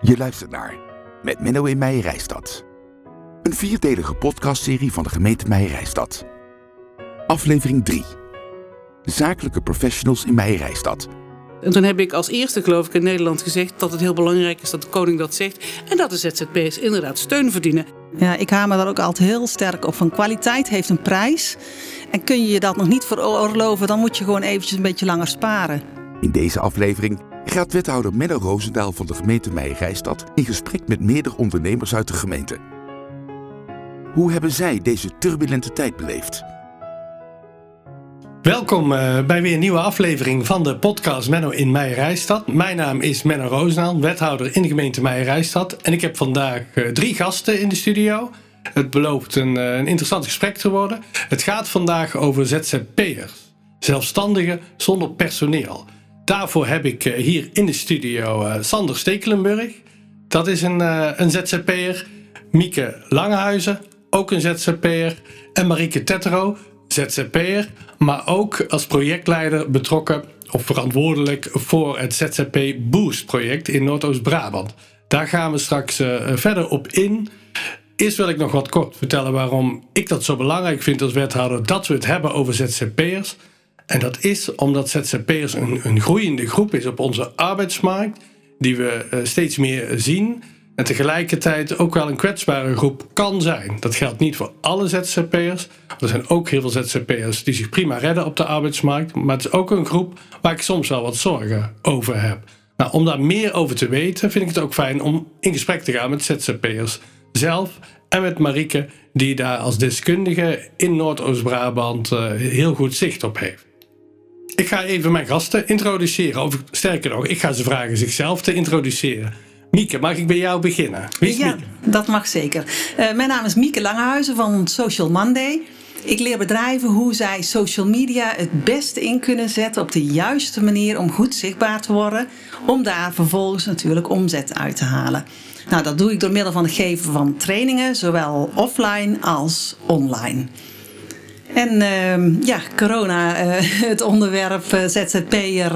Je luistert naar Met Menno in Meijerijstad. Een vierdelige podcastserie van de gemeente Meijerijstad. Aflevering 3. Zakelijke professionals in Meijerijstad. En toen heb ik als eerste, geloof ik, in Nederland gezegd dat het heel belangrijk is dat de koning dat zegt. En dat de ZZP'ers inderdaad steun verdienen. Ja, ik hamer daar ook altijd heel sterk op. Van kwaliteit heeft een prijs. En kun je je dat nog niet veroorloven, dan moet je gewoon eventjes een beetje langer sparen. In deze aflevering gaat wethouder Menno Roosendaal van de gemeente Meijerijstad in gesprek met meerdere ondernemers uit de gemeente. Hoe hebben zij deze turbulente tijd beleefd? Welkom uh, bij weer een nieuwe aflevering van de podcast Menno in Meijerijstad. Mijn naam is Menno Roosendaal, wethouder in de gemeente Meijerijstad. En ik heb vandaag uh, drie gasten in de studio. Het belooft een, uh, een interessant gesprek te worden. Het gaat vandaag over ZZP'ers, zelfstandigen zonder personeel. Daarvoor heb ik hier in de studio Sander Stekelenburg. Dat is een, een ZZP'er. Mieke Langehuizen, ook een ZZP'er. En Marieke Tettero, ZZP'er, maar ook als projectleider betrokken of verantwoordelijk voor het ZZP Boost project in Noordoost-Brabant. Daar gaan we straks verder op in. Eerst wil ik nog wat kort vertellen waarom ik dat zo belangrijk vind als wethouder dat we het hebben over ZZP'ers. En dat is omdat ZZP'ers een, een groeiende groep is op onze arbeidsmarkt, die we uh, steeds meer zien. En tegelijkertijd ook wel een kwetsbare groep kan zijn. Dat geldt niet voor alle ZZP'ers. Er zijn ook heel veel ZZP'ers die zich prima redden op de arbeidsmarkt. Maar het is ook een groep waar ik soms wel wat zorgen over heb. Nou, om daar meer over te weten vind ik het ook fijn om in gesprek te gaan met ZZP'ers zelf. En met Marieke, die daar als deskundige in Noordoost-Brabant uh, heel goed zicht op heeft. Ik ga even mijn gasten introduceren. Of sterker nog, ik ga ze vragen zichzelf te introduceren. Mieke, mag ik bij jou beginnen? Wie is ja, Mieke? dat mag zeker. Uh, mijn naam is Mieke Langehuizen van Social Monday. Ik leer bedrijven hoe zij social media het beste in kunnen zetten op de juiste manier om goed zichtbaar te worden, om daar vervolgens natuurlijk omzet uit te halen. Nou, dat doe ik door middel van het geven van trainingen, zowel offline als online. En uh, ja, corona, uh, het onderwerp uh, ZZP'er,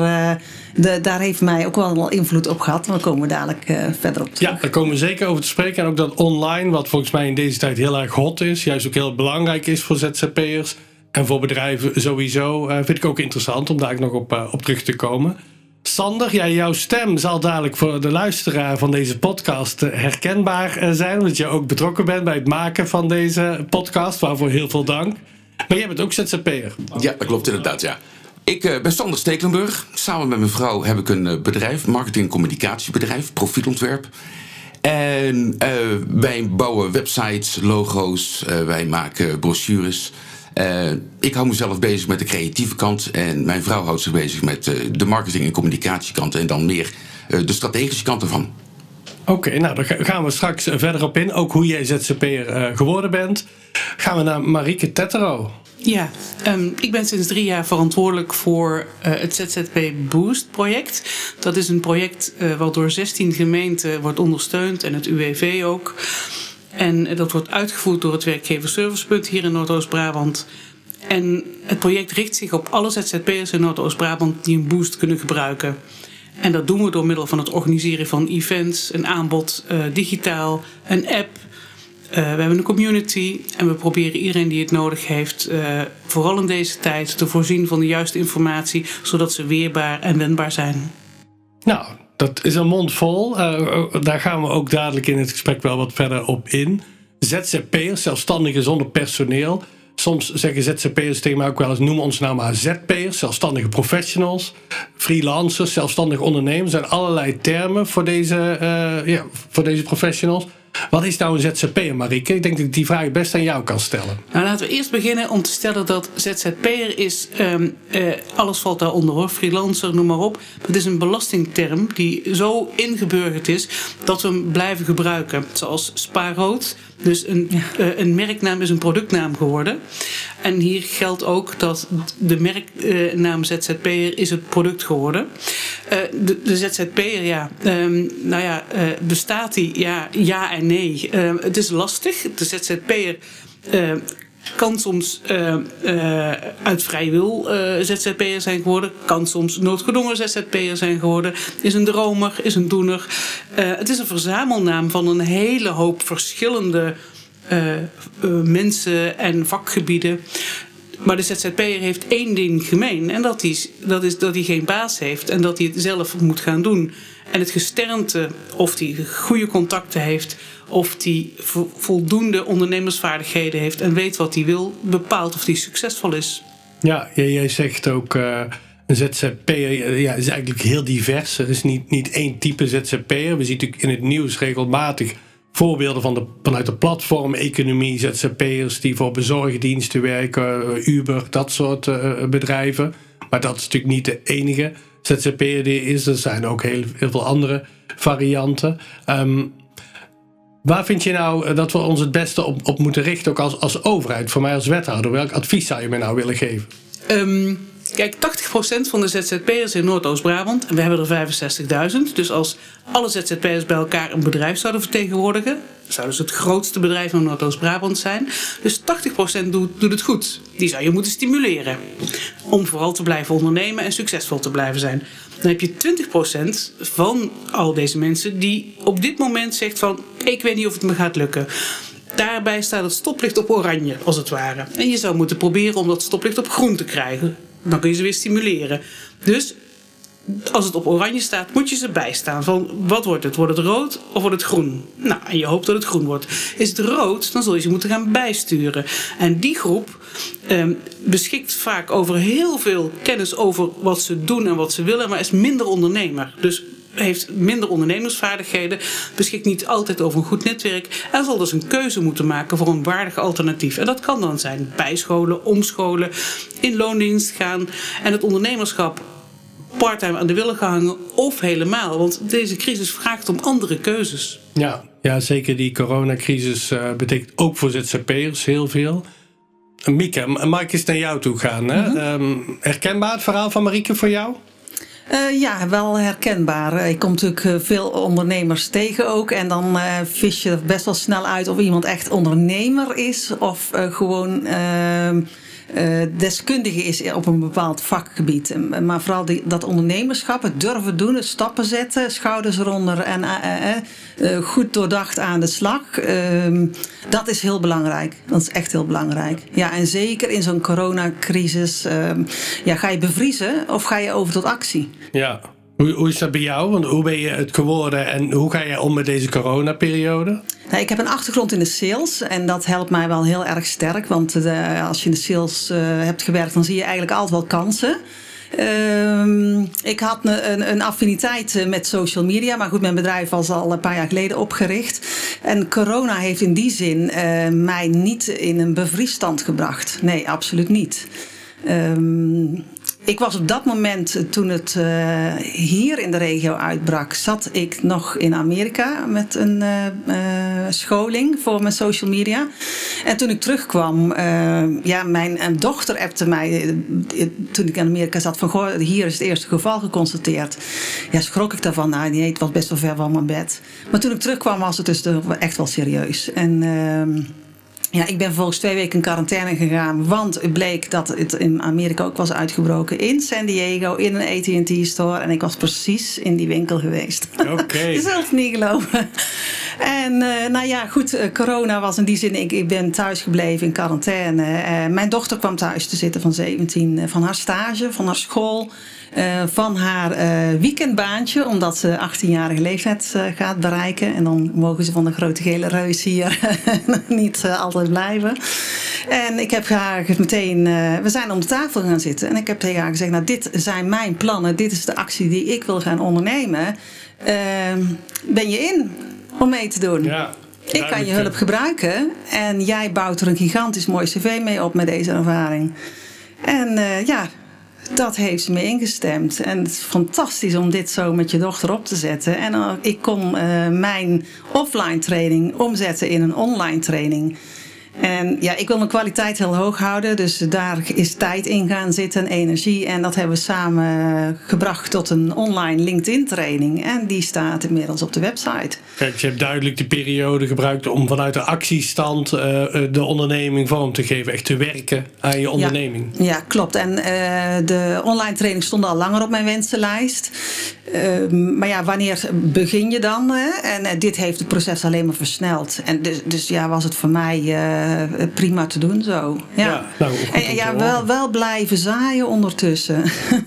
de, daar heeft mij ook wel invloed op gehad. Maar daar komen we dadelijk verder op terug. Ja, daar komen we zeker over te spreken. En ook dat online, wat volgens mij in deze tijd heel erg hot is. Juist ook heel belangrijk is voor ZZP'ers. En voor bedrijven sowieso. Vind ik ook interessant om daar nog op, op terug te komen. Sander, ja, jouw stem zal dadelijk voor de luisteraar van deze podcast herkenbaar zijn. Omdat je ook betrokken bent bij het maken van deze podcast. Waarvoor heel veel dank. Maar jij bent ook ZZP'er. Ja, dat klopt inderdaad, ja. Ik uh, ben Sander Stekelenburg. Samen met mijn vrouw heb ik een uh, bedrijf, marketing- en communicatiebedrijf, profielontwerp. En uh, wij bouwen websites, logo's, wij maken brochures. ik hou mezelf bezig met de creatieve kant en mijn vrouw houdt zich bezig met de marketing- en communicatiekant en dan meer de strategische kant ervan. Oké, nou daar gaan we straks verder op in. Ook hoe jij ZZP'er geworden bent. Gaan we naar Marieke Tettero. Ja, um, ik ben sinds drie jaar verantwoordelijk voor uh, het ZZP Boost project. Dat is een project wat door 16 gemeenten wordt ondersteund en het UWV ook. En dat wordt uitgevoerd door het werkgeverservicepunt hier in Noordoost-Brabant. En het project richt zich op alle ZZP'ers in Noordoost-Brabant die een boost kunnen gebruiken. En dat doen we door middel van het organiseren van events, een aanbod uh, digitaal, een app uh, we hebben een community en we proberen iedereen die het nodig heeft, uh, vooral in deze tijd, te voorzien van de juiste informatie, zodat ze weerbaar en wendbaar zijn. Nou, dat is een mond vol. Daar gaan we ook dadelijk in het gesprek wel wat verder op in. ZZP'ers, zelfstandigen zonder personeel. Soms zeggen ZZP'ers tegen mij ook wel eens: noem ons nou maar ZP'ers, zelfstandige professionals, freelancers, zelfstandige ondernemers. Er zijn allerlei termen voor deze, ja, voor deze professionals. Wat is nou een ZZP'er, Marieke? Ik denk dat ik die vraag best aan jou kan stellen. Nou, laten we eerst beginnen om te stellen dat ZZP'er is... Um, uh, alles valt daaronder hoor, freelancer, noem maar op. Het is een belastingterm die zo ingeburgerd is... dat we hem blijven gebruiken. Zoals spaarrood. Dus een, ja. uh, een merknaam is een productnaam geworden. En hier geldt ook dat de merknaam ZZP'er is het product geworden. Uh, de, de ZZP'er, ja, um, nou ja, uh, bestaat die? Ja, ja en nee. Uh, het is lastig. De ZZP'er kan soms uh, uh, uit vrij wil uh, ZZP'er zijn geworden. Kan soms noodgedwongen ZZP'er zijn geworden. Is een dromer, is een doener. het is een verzamelnaam van een hele hoop verschillende mensen en vakgebieden. Maar de ZZP'er heeft één ding gemeen. En dat is, dat is dat hij geen baas heeft en dat hij het zelf moet gaan doen. En het gesternte, of hij goede contacten heeft, of hij voldoende ondernemersvaardigheden heeft en weet wat hij wil, bepaalt of hij succesvol is. Ja, jij zegt ook. Uh, een ZZP'er ja, is eigenlijk heel divers. Er is niet, niet één type ZZP'er. We zien natuurlijk in het nieuws regelmatig voorbeelden van de, vanuit de platform-economie, ZZP'ers die voor bezorgdiensten werken, eh, Uber, dat soort uh, bedrijven. Maar dat is natuurlijk niet de enige ZZP'er is. Er zijn ook heel, veel andere varianten. Um, waar vind je nou eh, dat we ons het beste op, moeten richten, ook als, als overheid, voor mij als wethouder? Welk advies zou je mij nou willen geven? Um Kijk, 80% van de ZZP'ers in Noordoost-Brabant, en we hebben er 65.000, dus als alle ZZP'ers bij elkaar een bedrijf zouden vertegenwoordigen, zouden ze het grootste bedrijf van Noordoost-Brabant zijn. Dus 80% doet, doet het goed. Die zou je moeten stimuleren om vooral te blijven ondernemen en succesvol te blijven zijn. Dan heb je 20% van al deze mensen die op dit moment zegt van ik weet niet of het me gaat lukken. Daarbij staat het stoplicht op oranje, als het ware. En je zou moeten proberen om dat stoplicht op groen te krijgen. Dan kun je ze weer stimuleren. Dus als het op oranje staat, moet je ze bijstaan. Van wat wordt het? Wordt het rood of wordt het groen? Nou, en je hoopt dat het groen wordt. Is het rood, dan zul je ze moeten gaan bijsturen. En die groep eh, beschikt vaak over heel veel kennis over wat ze doen en wat ze willen, maar is minder ondernemer. Dus heeft minder ondernemersvaardigheden, beschikt niet altijd over een goed netwerk en zal dus een keuze moeten maken voor een waardig alternatief. En dat kan dan zijn bijscholen, omscholen, in loondienst gaan en het ondernemerschap parttime aan de willen gehangen of helemaal. Want deze crisis vraagt om andere keuzes. Ja, ja zeker die coronacrisis uh, betekent ook voor ZZP'ers heel veel. Mieke, mag ik eens naar jou toe gaan? Hè? Mm -hmm. herkenbaar het verhaal van Marieke voor jou? Uh, ja, wel herkenbaar. Ik kom natuurlijk eh, veel ondernemers tegen ook. En dan uh, vis je best wel snel uit of iemand echt ondernemer is of gewoon ehm, uh, deskundige is op een bepaald vakgebied. Maar vooral die, dat ondernemerschap, het durven doen, het stappen zetten, schouders eronder en uh, uh, goed doordacht aan de slag. Ehm, dat is heel belangrijk. Dat is echt heel belangrijk. Ja, en zeker in zo'n coronacrisis. Ehm, ja, ga je bevriezen of ga je over tot actie? Ja. Hoe, hoe is dat bij jou? Want hoe ben je het geworden en hoe ga je om met deze coronaperiode? Nou, ik heb een achtergrond in de sales en dat helpt mij wel heel erg sterk. Want de, als je in de sales uh, hebt gewerkt, dan zie je eigenlijk altijd wel kansen. Uh, ik had een, een, affiniteit eh, met social media, maar goed, mijn bedrijf was al een paar jaar geleden opgericht. En corona heeft in die zin mij niet in een bevriesstand gebracht. Nee, absoluut niet. Um, ik was op dat moment, eh, toen het uh, hier in de regio uitbrak, zat ik nog in Amerika met een uh, scholing voor mijn social media. En toen ik terugkwam, ja, mijn dochter appte mij toen ik in Amerika zat van, goh, hier is het eerste geval geconstateerd. Ja, schrok ik daarvan. Nou, nee, het was best wel ver van mijn bed. Maar toen ik terugkwam was het dus echt wel serieus. En ehm, ja, ik ben vervolgens twee weken in quarantaine gegaan. Want het bleek dat het in Amerika ook was uitgebroken. In San Diego, in een AT&T-store. En ik was precies in die winkel geweest. Oké. Okay. Je zult het niet geloven. En uh, nou ja, goed. Uh, corona was in die zin... Ik, ik ben thuis gebleven in quarantaine. Uh, mijn dochter kwam thuis te zitten van 17. van haar stage, van haar school. Van haar weekendbaantje, omdat ze 18-jarige leeftijd gaat bereiken. En dan mogen ze van de grote gele reus hier niet altijd blijven. En ik heb haar meteen, we zijn om de tafel gaan zitten. En ik heb tegen haar gezegd, nou dit zijn mijn plannen, dit is de actie die ik wil gaan ondernemen. Ehm, ben je in om mee te doen? Ja. Ik kan je hulp gebruiken en jij bouwt er een gigantisch mooi cv mee op met deze ervaring. En ja, dat heeft ze me ingestemd. En het is fantastisch om dit zo met je dochter op te zetten. En uh, ik kon uh, mijn offline training omzetten in een online training. En ja, ik wil mijn kwaliteit heel hoog houden. Dus daar is tijd in gaan zitten, energie. En dat hebben we samen gebracht tot een online LinkedIn training. En die staat inmiddels op de website. Kijk, je hebt duidelijk die periode gebruikt om vanuit de actiestand uh, de onderneming vorm te geven. Echt te werken aan je onderneming. Ja, ja klopt. En uh, de online training stond al langer op mijn wensenlijst. Uh, maar ja, wanneer begin je dan? Hè? En dit heeft het proces alleen maar versneld. En dus, dus ja, was het voor mij prima te doen zo. Ja, ja, nou, en, ja wel, wel blijven zaaien ondertussen.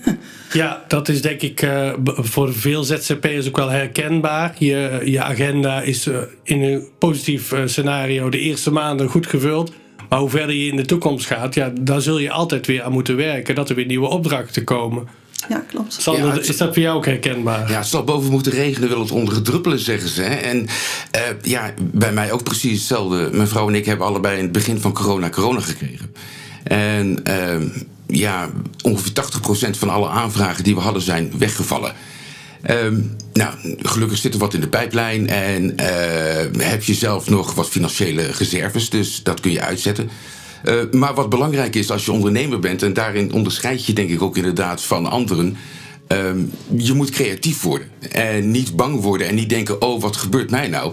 ja, dat is denk ik uh, voor veel ZZP'ers ook wel herkenbaar. Je, je agenda is uh, in een positief scenario de eerste maanden goed gevuld. Maar hoe verder je in de toekomst gaat, ja, daar zul je altijd weer aan moeten werken. Dat er weer nieuwe opdrachten komen. Ja, klopt. Sander, is dat voor jou ook herkenbaar? Ja, het zal boven moeten regenen, wil het onder druppelen, zeggen ze. Hè? En uh, ja, bij mij ook precies hetzelfde. Mijn vrouw en ik hebben allebei in het begin van corona corona gekregen. En uh, ja, ongeveer 80% van alle aanvragen die we hadden zijn weggevallen. Um, nou, gelukkig zit er wat in de pijplijn en uh, heb je zelf nog wat financiële reserves, dus dat kun je uitzetten. Uh, maar wat belangrijk is als je ondernemer bent, en daarin onderscheid je denk ik ook inderdaad van anderen. Um, je moet creatief worden en niet bang worden en niet denken: oh, wat gebeurt mij nou?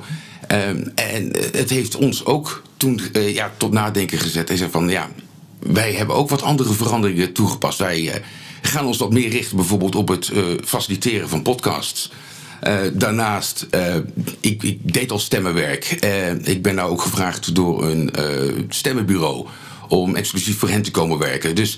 Um, en het heeft ons ook toen uh, ja, tot nadenken gezet. Hij zei van ja, wij hebben ook wat andere veranderingen toegepast. Wij gaan ons wat meer richten bijvoorbeeld op het faciliteren van podcasts. Uh, daarnaast, uh, ik, ik, deed al stemmenwerk. Uh, ik ben nou ook gevraagd door een stemmenbureau om exclusief voor hen te komen werken. Dus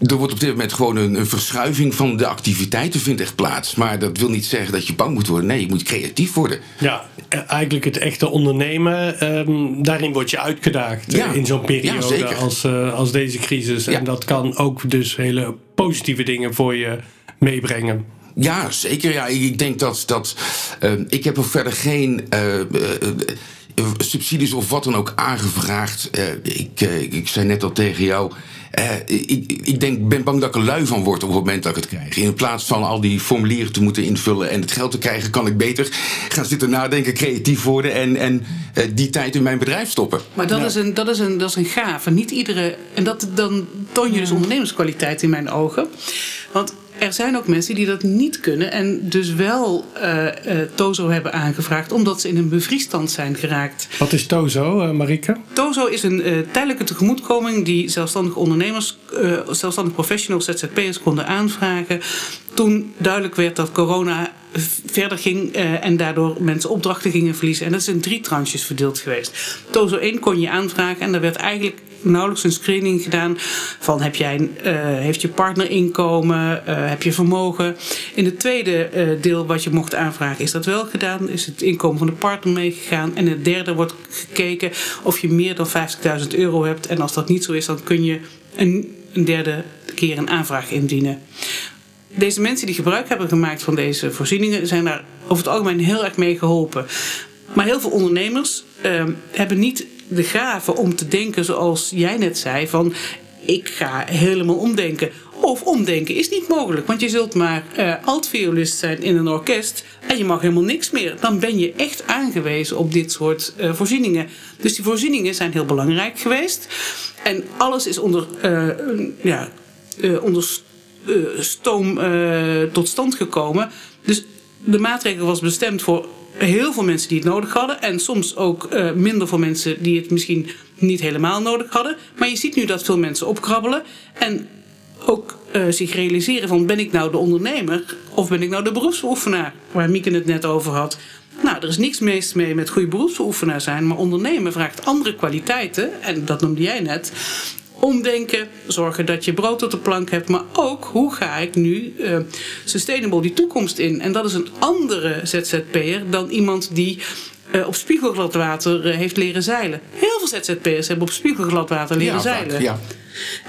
er wordt op dit moment gewoon een, een, verschuiving van de activiteiten vindt echt plaats. Maar dat wil niet zeggen dat je bang moet worden. Nee, je moet creatief worden. Ja, eigenlijk het echte ondernemen, um, daarin word je uitgedaagd ja. in zo'n periode ja, als, uh, als deze crisis. Ja. En dat kan ook dus hele positieve dingen voor je meebrengen. Ja, zeker. Ja, ik denk dat. dat uh, ik heb er verder geen. Uh, uh, subsidies of wat dan ook aangevraagd. ik, ik zei net al tegen jou. ik, ik denk, ben bang dat ik er lui van word op het moment dat ik het krijg. In plaats van al die formulieren te moeten invullen en het geld te krijgen, kan ik beter gaan zitten nadenken, creatief worden en, en die tijd in mijn bedrijf stoppen. Maar dat, ja. is, een, dat, is, een, dat is een gave. Niet iedere. En dat, dan toon je dus ondernemerskwaliteit in mijn ogen. Want er zijn ook mensen die dat niet kunnen en dus wel uh, uh, TOZO hebben aangevraagd omdat ze in een bevriesstand zijn geraakt. Wat is TOZO, uh, Marike? TOZO is een tijdelijke tegemoetkoming die zelfstandige ondernemers, zelfstandige professionals, ZZP'ers konden aanvragen toen duidelijk werd dat corona verder ging en daardoor mensen opdrachten gingen verliezen. En dat is in drie tranches verdeeld geweest. TOZO 1 kon je aanvragen en daar werd eigenlijk nauwelijks een screening gedaan van heb jij, uh, heeft je partner inkomen, uh, heb je vermogen. In het tweede uh, deel wat je mocht aanvragen is dat wel gedaan, is het inkomen van de partner meegegaan. En in het derde wordt gekeken of je meer dan 50.000 euro hebt. En als dat niet zo is, dan kun je een, een derde keer een aanvraag indienen. Deze mensen die gebruik hebben gemaakt van deze voorzieningen zijn daar over het algemeen heel erg mee geholpen. Maar heel veel ondernemers uh, hebben niet de gave om te denken zoals jij net zei: van ik ga helemaal omdenken. Of omdenken is niet mogelijk, want je zult maar uh, altviolist zijn in een orkest en je mag helemaal niks meer. Dan ben je echt aangewezen op dit soort uh, voorzieningen. Dus die voorzieningen zijn heel belangrijk geweest. En alles is onder, uh, ja, onder stoom tot stand gekomen. Dus de maatregel was bestemd voor heel veel mensen die het nodig hadden. En soms ook uh, minder voor mensen die het misschien niet helemaal nodig hadden. Maar je ziet nu dat veel mensen opkrabbelen. En ook uh, zich realiseren van ben ik nou de ondernemer of ben ik nou de beroepsbeoefenaar? Waar Mieke het net over had. Nou, er is niks meest mee met goede beroepsbeoefenaar zijn. Maar ondernemen vraagt andere kwaliteiten. En dat noemde jij net omdenken, zorgen dat je brood op de plank hebt, maar ook hoe ga ik nu uh, sustainable die toekomst in? En dat is een andere ZZP'er dan iemand die uh, op spiegelglad water uh, heeft leren zeilen. Heel veel ZZP'ers hebben op spiegelglad water leren ja, zeilen. Vaak, ja.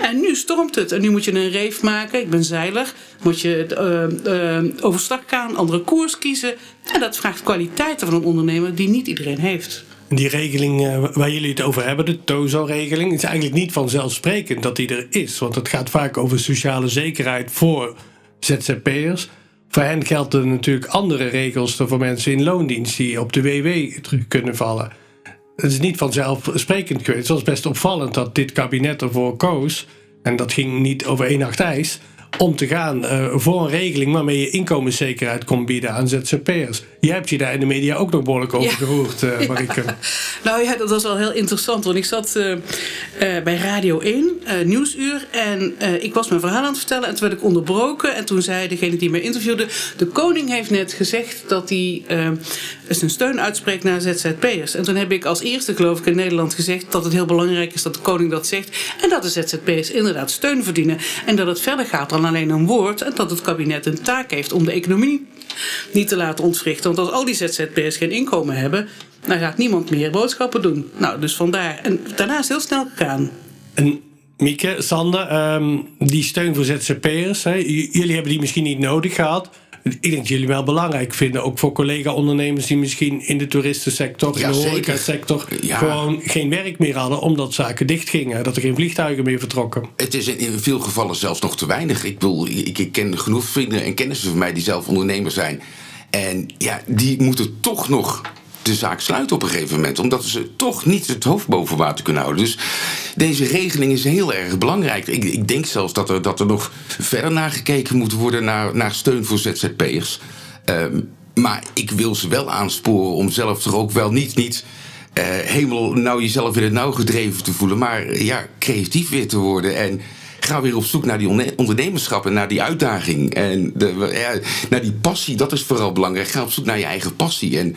En nu stormt het. En nu moet je een reef maken. Ik ben zeiler. Moet je uh, uh, overstag gaan, andere koers kiezen. En dat vraagt kwaliteiten van een ondernemer die niet iedereen heeft. Die regeling uh, waar jullie het over hebben, de TOZO-regeling, is eigenlijk niet vanzelfsprekend dat die er is. Want het gaat vaak over sociale zekerheid voor ZZP'ers. Voor hen gelden natuurlijk andere regels dan voor mensen in loondienst die op de WW terug kunnen vallen. het is niet vanzelfsprekend geweest. Het was best opvallend dat dit kabinet ervoor koos. En dat ging niet over één nacht ijs om te gaan uh, voor een regeling waarmee je inkomenszekerheid kon bieden aan ZZP'ers. Je hebt je daar in de media ook nog behoorlijk over ja. gehoord, uh, Marieke. Ja. Nou ja, dat was wel heel interessant, want ik zat uh, bij Radio 1, Nieuwsuur, en ik was mijn verhaal aan het vertellen en toen werd ik onderbroken en toen zei degene die mij interviewde, de koning heeft net gezegd dat hij zijn steun uitspreekt naar ZZP'ers. En toen heb ik als eerste, geloof ik, in Nederland gezegd dat het heel belangrijk is dat de koning dat zegt en dat de ZZP'ers inderdaad steun verdienen en dat het verder gaat dan alleen een woord en dat het kabinet een taak heeft om de economie niet te laten ontwrichten. Want als al die ZZP'ers geen inkomen hebben, dan gaat niemand meer boodschappen doen. Nou, dus vandaar. En daarna is heel snel gegaan. En Mieke, Sander, um, die steun voor ZZP'ers, jullie hebben die misschien niet nodig gehad ik denk dat jullie wel belangrijk vinden, ook voor collega-ondernemers die misschien in de toeristensector, in de horecasector, ja. gewoon geen werk meer hadden omdat zaken dichtgingen, dat er geen vliegtuigen meer vertrokken. Het is in, veel gevallen zelfs nog te weinig. Ik, bedoel, ik, ik ken genoeg vrienden en kennissen van mij die zelf ondernemer zijn. En ja, die moeten toch nog de zaak sluiten op een gegeven moment. Omdat ze toch niet het hoofd boven water kunnen houden. Dus deze regeling is heel erg belangrijk. Ik, ik denk zelfs dat er, dat er nog verder naar gekeken moet worden naar, naar steun voor ZZP'ers. Um, maar ik wil ze wel aansporen om zelf er ook wel niet, niet uh, helemaal nou jezelf in het nauw gedreven te voelen. Maar ja, creatief weer te worden. En ga weer op zoek naar die ondernemerschap en naar die uitdaging. En de, ja, naar die passie, dat is vooral belangrijk. Ga op zoek naar je eigen passie. En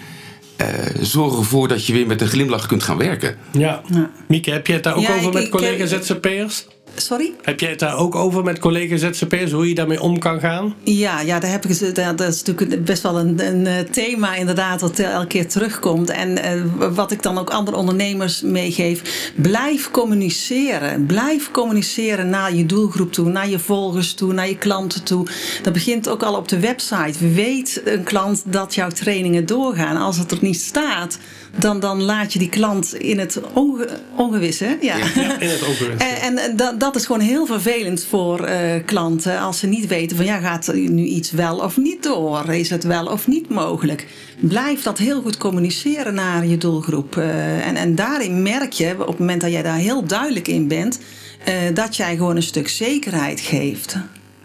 zorg ervoor dat je weer met een glimlach kunt gaan werken. Ja. ja. Mieke, heb je het daar ook over met collega's ZZP'ers? Sorry? Heb jij het daar ook over met collega's ZZP'ers, hoe je daarmee om kan gaan? Ja, ja daar heb ik, dat is natuurlijk best wel een, een eh, thema inderdaad wat elke keer terugkomt. En uh, wat ik dan ook andere ondernemers meegeef, blijf communiceren. Blijf communiceren naar je doelgroep toe, naar je volgers toe, naar je klanten toe. Dat begint ook al op de website. Weet een klant dat jouw trainingen doorgaan. Als het er niet staat, dan, dan laat je die klant in het onge, ongewisse. Ja. ja. in het ongewisse. en, en dat dat is gewoon heel vervelend voor uh, klanten als ze niet weten van ja, gaat nu iets wel of niet door? Is het wel of niet mogelijk? Blijf dat heel goed communiceren naar je doelgroep. Uh, en, en daarin merk je, op het moment dat jij daar heel duidelijk in bent, uh, dat jij gewoon een stuk zekerheid geeft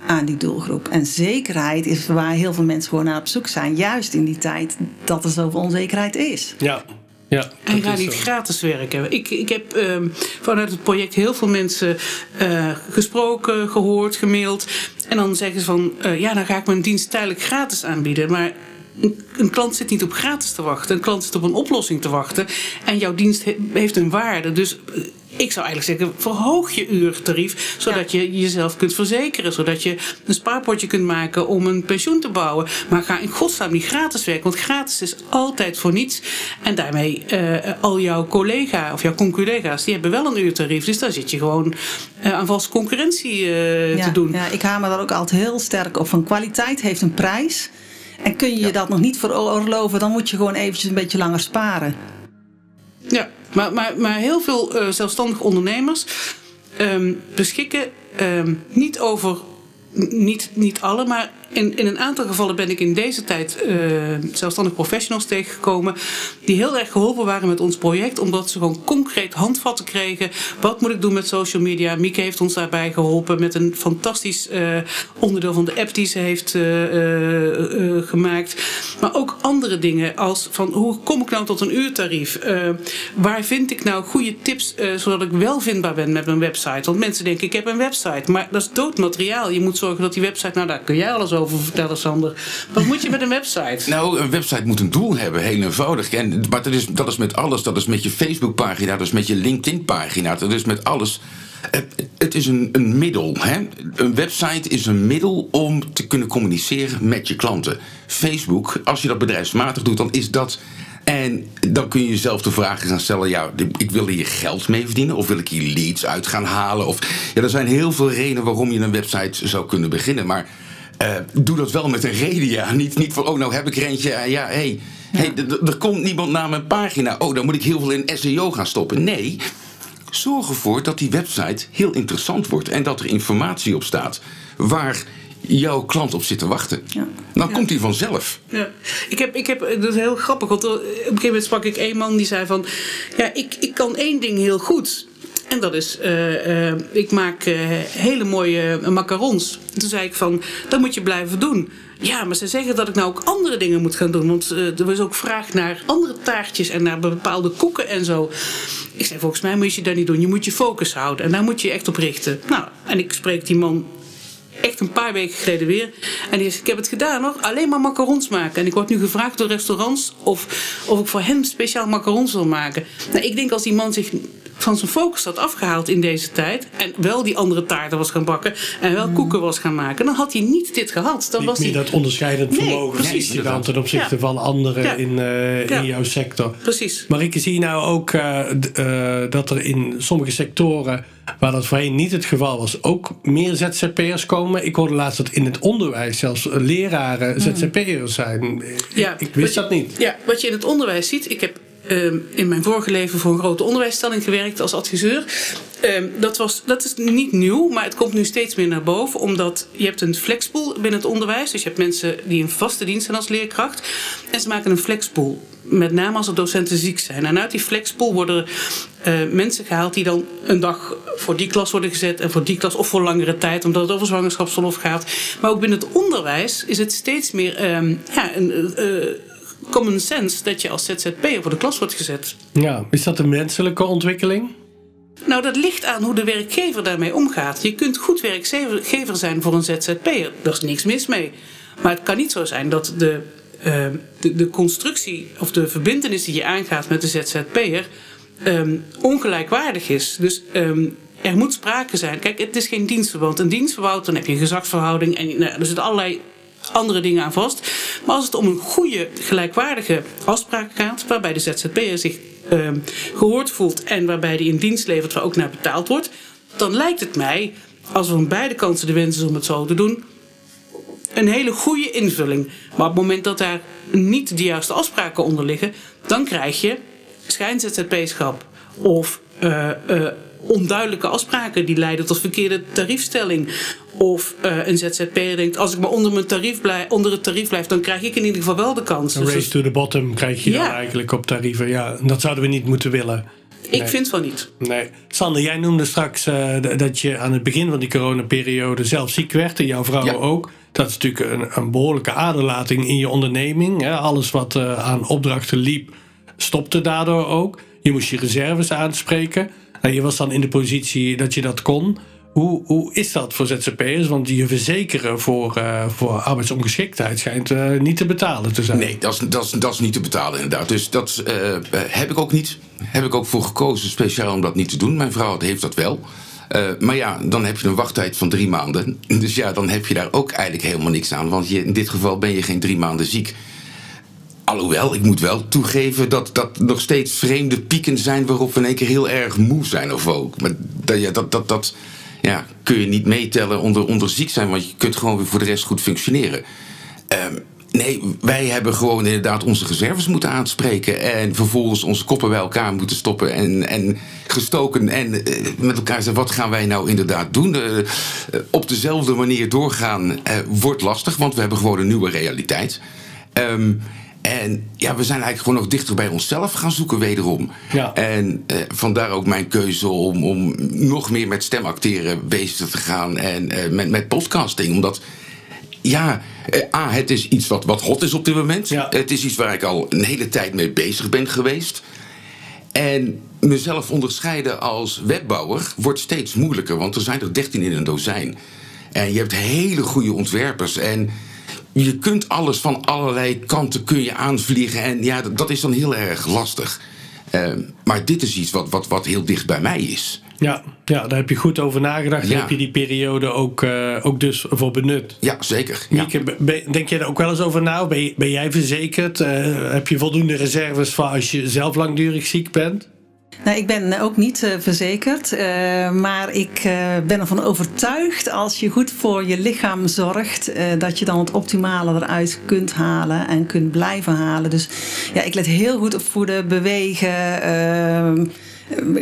aan die doelgroep. En zekerheid is waar heel veel mensen gewoon naar op zoek zijn, juist in die tijd dat er zoveel onzekerheid is. Ja. Ja, en ga niet gratis werken. Ik, ik heb uh, vanuit het project heel veel mensen uh, gesproken, gehoord, gemaild. En dan zeggen ze van, uh, ja, dan ga ik mijn dienst tijdelijk gratis aanbieden. Maar een, een, klant zit niet op gratis te wachten. Een klant zit op een oplossing te wachten. En jouw dienst he, heeft een waarde. Dus ik zou eigenlijk zeggen, verhoog je uurtarief, zodat je jezelf kunt verzekeren, zodat je een spaarpotje kunt maken om een pensioen te bouwen. Maar ga in godsnaam niet gratis werken, want gratis is altijd voor niets. En daarmee uh, al jouw collega of jouw conculega's, die hebben wel een uurtarief, dus daar zit je gewoon uh, aan valse concurrentie uh, ja, te doen. Ja, ik hamer daar ook altijd heel sterk op. Van kwaliteit heeft een prijs. En kun je ja. dat nog niet veroorloven, dan moet je gewoon eventjes een beetje langer sparen. Ja, maar, maar, maar heel veel uh, zelfstandige ondernemers um, beschikken um, niet over, niet, niet alle, maar in, in een aantal gevallen ben ik in deze tijd uh, zelfstandig professionals tegengekomen. die heel erg geholpen waren met ons project. omdat ze gewoon concreet handvatten kregen. Wat moet ik doen met social media? Mieke heeft ons daarbij geholpen met een fantastisch uh, onderdeel van de app die ze heeft uh, gemaakt. Maar ook andere dingen als van hoe kom ik nou tot een uurtarief? waar vind ik nou goede tips zodat ik wel vindbaar ben met mijn website? Want mensen denken ik heb een website. Maar dat is doodmateriaal. Je moet zorgen dat die website, nou daar kun jij alles over over vertellen, Sander. Wat moet je met een website? Nou, een website moet een doel hebben, heel eenvoudig. En, maar dat is, dat is met alles. Dat is met je Facebookpagina, dat is met je LinkedIn-pagina, dat is met alles. Het, is een, een middel. Hè? Een website is een middel om te kunnen communiceren met je klanten. Facebook, als je dat bedrijfsmatig doet, dan is dat en dan kun je jezelf de vraag gaan stellen: ja, ik wil hier geld mee verdienen, of wil ik hier leads uit gaan halen? Of, ja, er zijn heel veel redenen waarom je een website zou kunnen beginnen. Maar doe dat wel met een reden, ja. Niet, niet van, oh, nou heb ik er eentje. Uh, ja, hé, hey, hey, er komt niemand naar mijn pagina. Oh, dan moet ik heel veel in SEO gaan stoppen. Nee, zorg ervoor dat die website heel interessant wordt. En dat er informatie op staat waar jouw klant op zit te wachten. Ja. Dan komt hij vanzelf. Ja, ik heb, ik heb, dat is heel grappig, want op een gegeven moment sprak ik een man die zei van, ja, ik, ik kan één ding heel goed. En dat is, eh, eh, ik maak eh, hele mooie macarons. Toen zei ik van, dat moet je blijven doen. Ja, maar ze zeggen dat ik nou ook andere dingen moet gaan doen. Want er was ook vraag naar andere taartjes en naar bepaalde koeken en zo. Ik zei, volgens mij moet je dat niet doen. Je moet je focus houden en daar moet je echt op richten. Nou, en ik spreek die man echt een paar weken geleden weer. En die zegt, ik heb het gedaan nog, alleen maar macarons maken. En ik word nu gevraagd door restaurants of, of ik voor hem speciaal macarons wil maken. Nou, ik denk als die man zich van zijn focus had afgehaald in deze tijd... en wel die andere taarten was gaan bakken en wel koeken was gaan maken... dan had hij niet dit gehad. Dan Niet was meer hij... dat onderscheidend Nee, vermogen precies. die dan ten opzichte Ja. van anderen Ja. in, eh, Ja. in jouw sector. Precies. Marike, zie je nou ook eh, eh, dat er in sommige sectoren waar dat voorheen niet het geval was, ook meer ZZP'ers komen? Ik hoorde laatst dat in het onderwijs zelfs leraren ZZP'ers zijn. Ja, ik wist dat niet. Ja, wat je in het onderwijs ziet. Ik heb ehm, in mijn vorige leven voor een grote onderwijsstelling gewerkt als adviseur. Ehm, dat, was, dat is niet nieuw, maar het komt nu steeds meer naar boven. Omdat je hebt een flexpool binnen het onderwijs. Dus je hebt mensen die in vaste dienst zijn als leerkracht. En ze maken een flexpool. Met name als er docenten ziek zijn. En uit die flexpool worden eh, mensen gehaald die dan een dag voor die klas worden gezet. En voor die klas of voor langere tijd. Omdat het over zwangerschapsverlof gaat. Maar ook binnen het onderwijs is het steeds meer ehm, ja, een... eh, common sense dat je als ZZP'er voor de klas wordt gezet. Ja, is dat een menselijke ontwikkeling? Nou, dat ligt aan hoe de werkgever daarmee omgaat. Je kunt goed werkgever zijn voor een ZZP'er. Daar is niks mis mee. Maar het kan niet zo zijn dat de, eh, de, de constructie of de verbindenis die je aangaat met de ZZP'er ehm, ongelijkwaardig is. Dus ehm, er moet sprake zijn. Kijk, het is geen dienstverband. Een dienstverband, dan heb je een gezagsverhouding en nou, er zitten allerlei andere dingen aan vast. Maar als het om een goede, gelijkwaardige afspraak gaat, waarbij de ZZP'er zich ehm, gehoord voelt en waarbij die een dienst levert waar ook naar betaald wordt, dan lijkt het mij, als er van beide kanten de wens is om het zo te doen, een hele goede invulling. Maar op het moment dat daar niet de juiste afspraken onder liggen, dan krijg je schijn-ZZP-schap of eh, eh, onduidelijke afspraken die leiden tot verkeerde tariefstelling. Of eh, een ZZP'er denkt, als ik maar onder, mijn tarief blijf, onder het tarief blijf, dan krijg ik in ieder geval wel de kans. Een Dus race to the bottom krijg je dan eigenlijk op tarieven. Ja, dat zouden we niet moeten willen. ik vind van niet. Nee. Sander, jij noemde straks eh, dat je aan het begin van die coronaperiode zelf ziek werd. En jouw vrouw Ja. ook. Dat is natuurlijk een, een behoorlijke aderlating in je onderneming. Hè. Alles wat eh, aan opdrachten liep, stopte daardoor ook. Je moest je reserves aanspreken. Je was dan in de positie dat je dat kon. Hoe, hoe is dat voor ZZP'ers? Want je verzekeren voor, eh, voor arbeidsongeschiktheid schijnt eh, niet te betalen te zijn. Nee, dat is, dat, is, dat is niet te betalen inderdaad. Dus dat eh, heb ik ook niet. Heb ik ook voor gekozen, speciaal om dat niet te doen. Mijn vrouw heeft dat wel. Maar ja, dan heb je een wachttijd van drie maanden. Dus ja, dan heb je daar ook eigenlijk helemaal niks aan. Want je, in dit geval ben je geen drie maanden ziek. Alhoewel, ik moet wel toegeven dat dat nog steeds vreemde pieken zijn... waarop we in één keer heel erg moe zijn of ook. Maar dat, dat, dat, dat ja, kun je niet meetellen onder, onder ziek zijn... want je kunt gewoon weer voor de rest goed functioneren. Ehm, nee, wij hebben gewoon inderdaad onze reserves moeten aanspreken. En vervolgens onze koppen bij elkaar moeten stoppen en, en gestoken. En eh, met elkaar zeggen, wat gaan wij nou inderdaad doen? Eh, eh, op dezelfde manier doorgaan wordt lastig, want we hebben gewoon een nieuwe realiteit. Ehm, en ja, we zijn eigenlijk gewoon nog dichter bij onszelf gaan zoeken wederom. Ja. En eh, vandaar ook mijn keuze om, om nog meer met stemacteren bezig te gaan. En eh, met, met podcasting. Omdat ja, eh, A, het is iets wat, wat hot is op dit moment. Ja. Het is iets waar ik al een hele tijd mee bezig ben geweest. En mezelf onderscheiden als webbouwer wordt steeds moeilijker, want er zijn er 13 in een dozijn. En je hebt hele goede ontwerpers en je kunt alles van allerlei kanten kun je aanvliegen en ja, dat, dat is dan heel erg lastig. Ehm, maar dit is iets wat, wat, wat heel dicht bij mij is. Ja, ja, daar heb je goed over nagedacht. Ja. heb je die periode ook, eh, ook dus voor benut. Ja, zeker. Ja. Mieke, denk jij daar ook wel eens over na? Ben, ben jij verzekerd? Eh, heb je voldoende reserves voor als je zelf langdurig ziek bent? Nou, ik ben ook niet eh, verzekerd, eh, maar ik eh, ben ervan overtuigd als je goed voor je lichaam zorgt, dat je dan het optimale eruit kunt halen en kunt blijven halen. Dus ja, ik let heel goed op voeden, bewegen.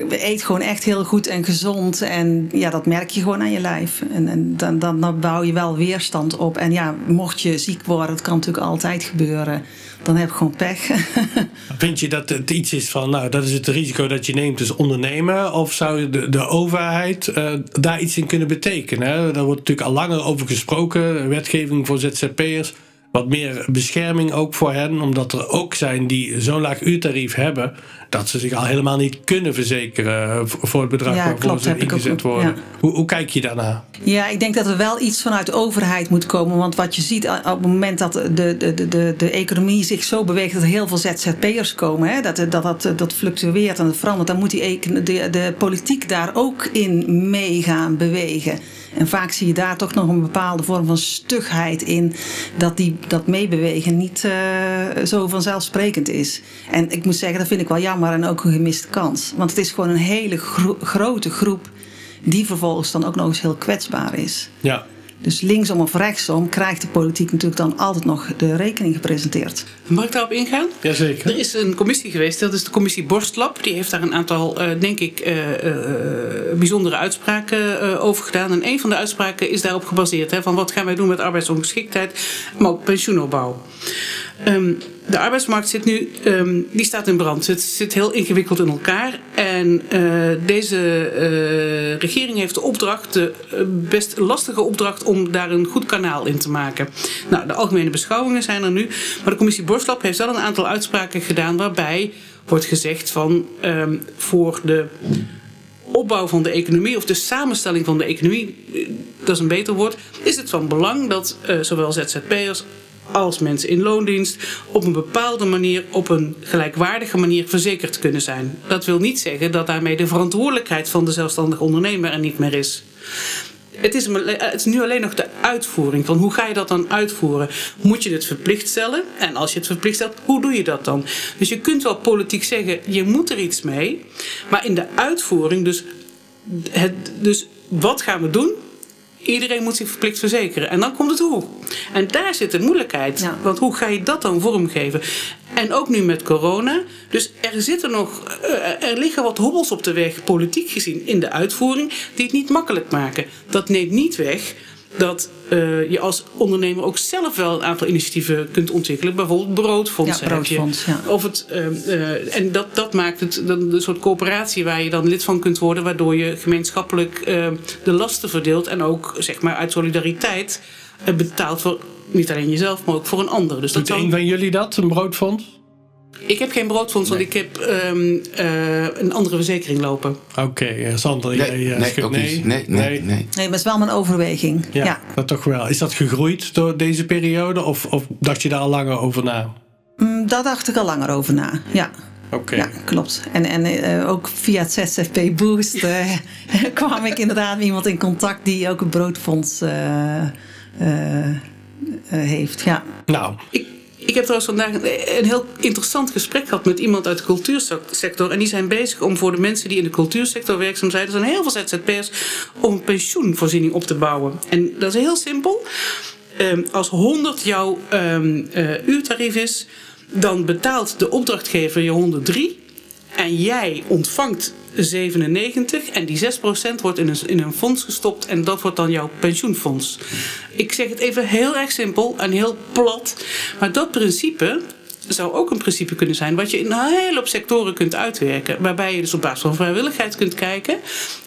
Eet gewoon echt heel goed en gezond. En ja, dat merk je gewoon aan je lijf. En, en dan, dan, dan bouw je wel weerstand op. En ja, mocht je ziek worden, dat kan natuurlijk altijd gebeuren. Dan heb je gewoon pech. Vind je dat het iets is van, nou, dat is het risico dat je neemt, dus ondernemen? Of zou de, de overheid uh, daar iets in kunnen betekenen? Daar wordt natuurlijk al langer over gesproken, wetgeving voor ZZP'ers wat meer bescherming ook voor hen. Omdat er ook zijn die zo'n laag uurtarief hebben. dat ze zich al helemaal niet kunnen verzekeren. voor het bedrag ja, waarvoor ze ingezet worden. Hoe, hoe, kijk je daarna? Ja, ik denk dat er wel iets vanuit de overheid moet komen. Want wat je ziet op het moment dat de, de, de, de, economie zich zo beweegt. dat er heel veel ZZP'ers komen. Hè, dat, dat, dat, dat fluctueert en dat verandert. dan moet die, de, de politiek daar ook in mee gaan bewegen. En vaak zie je daar toch nog een bepaalde vorm van stugheid in. Dat die, dat meebewegen niet uh, zo vanzelfsprekend is. En ik moet zeggen, dat vind ik wel jammer en ook een gemiste kans. Want het is gewoon een hele grote groep die vervolgens dan ook nog eens heel kwetsbaar is. Ja. Dus linksom of rechtsom krijgt de politiek natuurlijk dan altijd nog de rekening gepresenteerd. Mag ik daarop ingaan? Jazeker. Er is een commissie geweest, dat is de commissie Borstlab. Die heeft daar een aantal, uh, denk ik, uh, uh, bijzondere uitspraken over gedaan. En een van de uitspraken is daarop gebaseerd. Hè, van wat gaan wij doen met arbeidsongeschiktheid, maar ook pensioenopbouw. Um, de arbeidsmarkt zit nu, um, die staat in brand. Het zit heel ingewikkeld in elkaar. En uh, deze uh, regering heeft de opdracht, de best lastige opdracht, om daar een goed kanaal in te maken. Nou, de algemene beschouwingen zijn er nu. Maar de commissie Borstlap heeft wel een aantal uitspraken gedaan waarbij wordt gezegd van um, voor de opbouw van de economie of de samenstelling van de economie, dat is een beter woord, is het van belang dat zowel ZZP'ers als mensen in loondienst op een bepaalde manier, op een gelijkwaardige manier verzekerd kunnen zijn. Dat wil niet zeggen dat daarmee de verantwoordelijkheid van de zelfstandige ondernemer er niet meer is. Het is, het is, nu alleen nog de uitvoering. Van hoe ga je dat dan uitvoeren? Moet je het verplicht stellen? En als je het verplicht stelt, hoe doe je dat dan? Dus je kunt wel politiek zeggen, je moet er iets mee. Maar in de uitvoering, dus, het, dus wat gaan we doen? Iedereen moet zich verplicht verzekeren. En dan komt het hoe. En daar zit de moeilijkheid. Want hoe ga je dat dan vormgeven? En ook nu met corona. Dus er zitten nog, eh, er liggen wat hobbels op de weg, politiek gezien, in de uitvoering, die het niet makkelijk maken. Dat neemt niet weg dat uh, je als ondernemer ook zelf wel een aantal initiatieven kunt ontwikkelen. Bijvoorbeeld broodfonds. Ja, broodfonds, ja. Of het, uh, uh, en dat, dat maakt het dan een soort coöperatie waar je dan lid van kunt worden, waardoor je gemeenschappelijk de lasten verdeelt en ook zeg maar uit solidariteit betaalt voor niet alleen jezelf, maar ook voor een ander. Dus Doet dat een van jullie dat, een broodfonds? Ik heb geen broodfonds, want ik heb um, uh, een andere verzekering lopen. Oké, okay, Sander, nee, jij nee, ook nee, nee, nee, nee, nee. Nee, maar is wel mijn overweging. Ja, ja, dat toch wel. Is dat gegroeid door deze periode of, of dacht je daar al langer over na? Mm, daar dacht ik al langer over na, ja. Okay. Ja, klopt. En, en uh, ook via het ZZP Boost uh, kwam ik inderdaad met iemand in contact die ook een broodfonds uh, heeft. Ja. Nou, ik, ik heb trouwens vandaag een heel interessant gesprek gehad met iemand uit de cultuursector. En die zijn bezig om voor de mensen die in de cultuursector werkzaam zijn, er zijn heel veel ZZP'ers, om een pensioenvoorziening op te bouwen. En dat is heel simpel. Um, als 100 jouw um, uh, uurtarief is, dan betaalt de opdrachtgever je 103. En jij ontvangt 97 en die 6% wordt in een, in een fonds gestopt en dat wordt dan jouw pensioenfonds. Ik zeg het even heel erg simpel en heel plat, maar dat principe zou ook een principe kunnen zijn wat je in een hele hoop sectoren kunt uitwerken. Waarbij je dus op basis van vrijwilligheid kunt kijken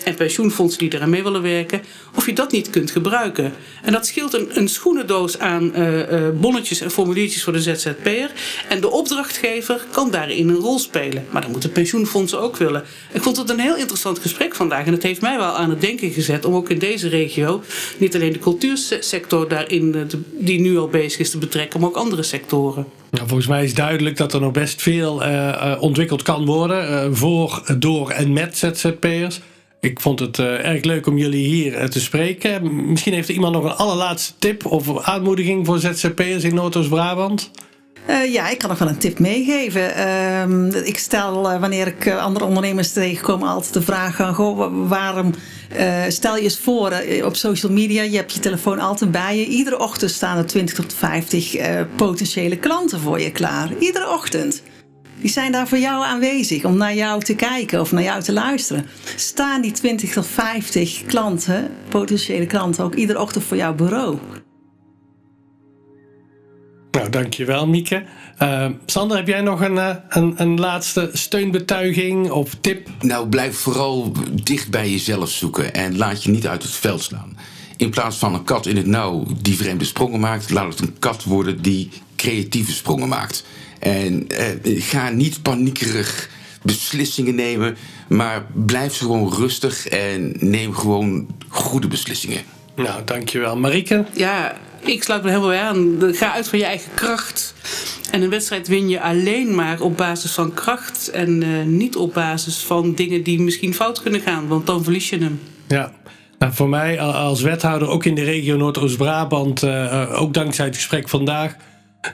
en pensioenfondsen die eraan mee willen werken, of je dat niet kunt gebruiken. En dat scheelt een, een schoenendoos aan uh, uh, bonnetjes en formuliertjes voor de ZZP'er. En de opdrachtgever kan daarin een rol spelen. Maar dat moeten pensioenfondsen ook willen. Ik vond het een heel interessant gesprek vandaag. En het heeft mij wel aan het denken gezet om ook in deze regio niet alleen de cultuursector daarin, uh, die nu al bezig is, te betrekken, maar ook andere sectoren. Nou, volgens mij is duidelijk dat er nog best veel uh, ontwikkeld kan worden uh, voor, door en met ZZP'ers. Ik vond het erg leuk om jullie hier te spreken. Misschien heeft iemand nog een allerlaatste tip of aanmoediging voor ZZP'ers in Noordoost-Brabant? Uh, ja, ik kan nog wel een tip meegeven. Uh, ik stel uh, wanneer ik andere ondernemers tegenkom altijd de vraag: goh, waarom stel je eens voor op social media, je hebt je telefoon altijd bij je. Iedere ochtend staan er 20 tot 50 potentiële klanten voor je klaar. Iedere ochtend. die zijn daar voor jou aanwezig om naar jou te kijken of naar jou te luisteren. Staan die 20 tot 50 klanten, potentiële klanten, ook iedere ochtend voor jouw bureau? Nou, dankjewel Mieke. Uh, Sander, heb jij nog een, uh, een, een, laatste steunbetuiging of tip? Nou, blijf vooral dicht bij jezelf zoeken en laat je niet uit het veld slaan. In plaats van een kat in het nauw die vreemde sprongen maakt, laat het een kat worden die creatieve sprongen maakt. En uh, ga niet paniekerig beslissingen nemen, maar blijf gewoon rustig en neem gewoon goede beslissingen. Nou, dankjewel. Marike? Ja, ik sluit me helemaal bij aan. Ga uit van je eigen kracht. En een wedstrijd win je alleen maar op basis van kracht en uh, niet op basis van dingen die misschien fout kunnen gaan, want dan verlies je hem. Ja. Nou, voor mij als wethouder, ook in de regio Noordoost-Brabant, uh, ook dankzij het gesprek vandaag,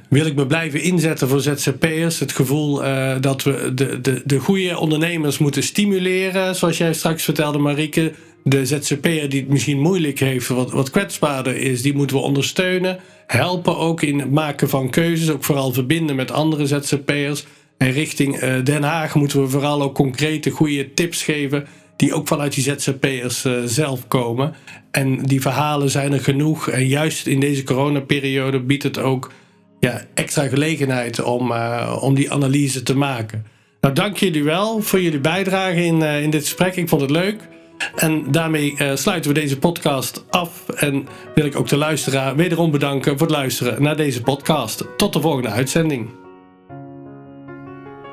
wil ik me blijven inzetten voor ZZP'ers. Het gevoel dat we de, de, de goede ondernemers moeten stimuleren, zoals jij straks vertelde, Marieke de ZZP'er die het misschien moeilijk heeft, wat, wat kwetsbaarder is, die moeten we ondersteunen. Helpen ook in het maken van keuzes, ook vooral verbinden met andere ZZP'ers. En richting uh, Den Haag moeten we vooral ook concrete goede tips geven, die ook vanuit die ZZP'ers uh, zelf komen. En die verhalen zijn er genoeg. En juist in deze coronaperiode biedt het ook ja, extra gelegenheid om, uh, om die analyse te maken. Nou, dank jullie wel voor jullie bijdrage in, in dit gesprek. Ik vond het leuk. En daarmee uh, sluiten we deze podcast af. En wil ik ook de luisteraar wederom bedanken voor het luisteren naar deze podcast. Tot de volgende uitzending.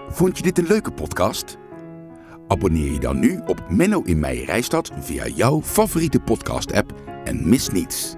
Vond je dit een leuke podcast? Abonneer je dan nu op Menno in Meijerijstad via jouw favoriete podcast-app en mis niets.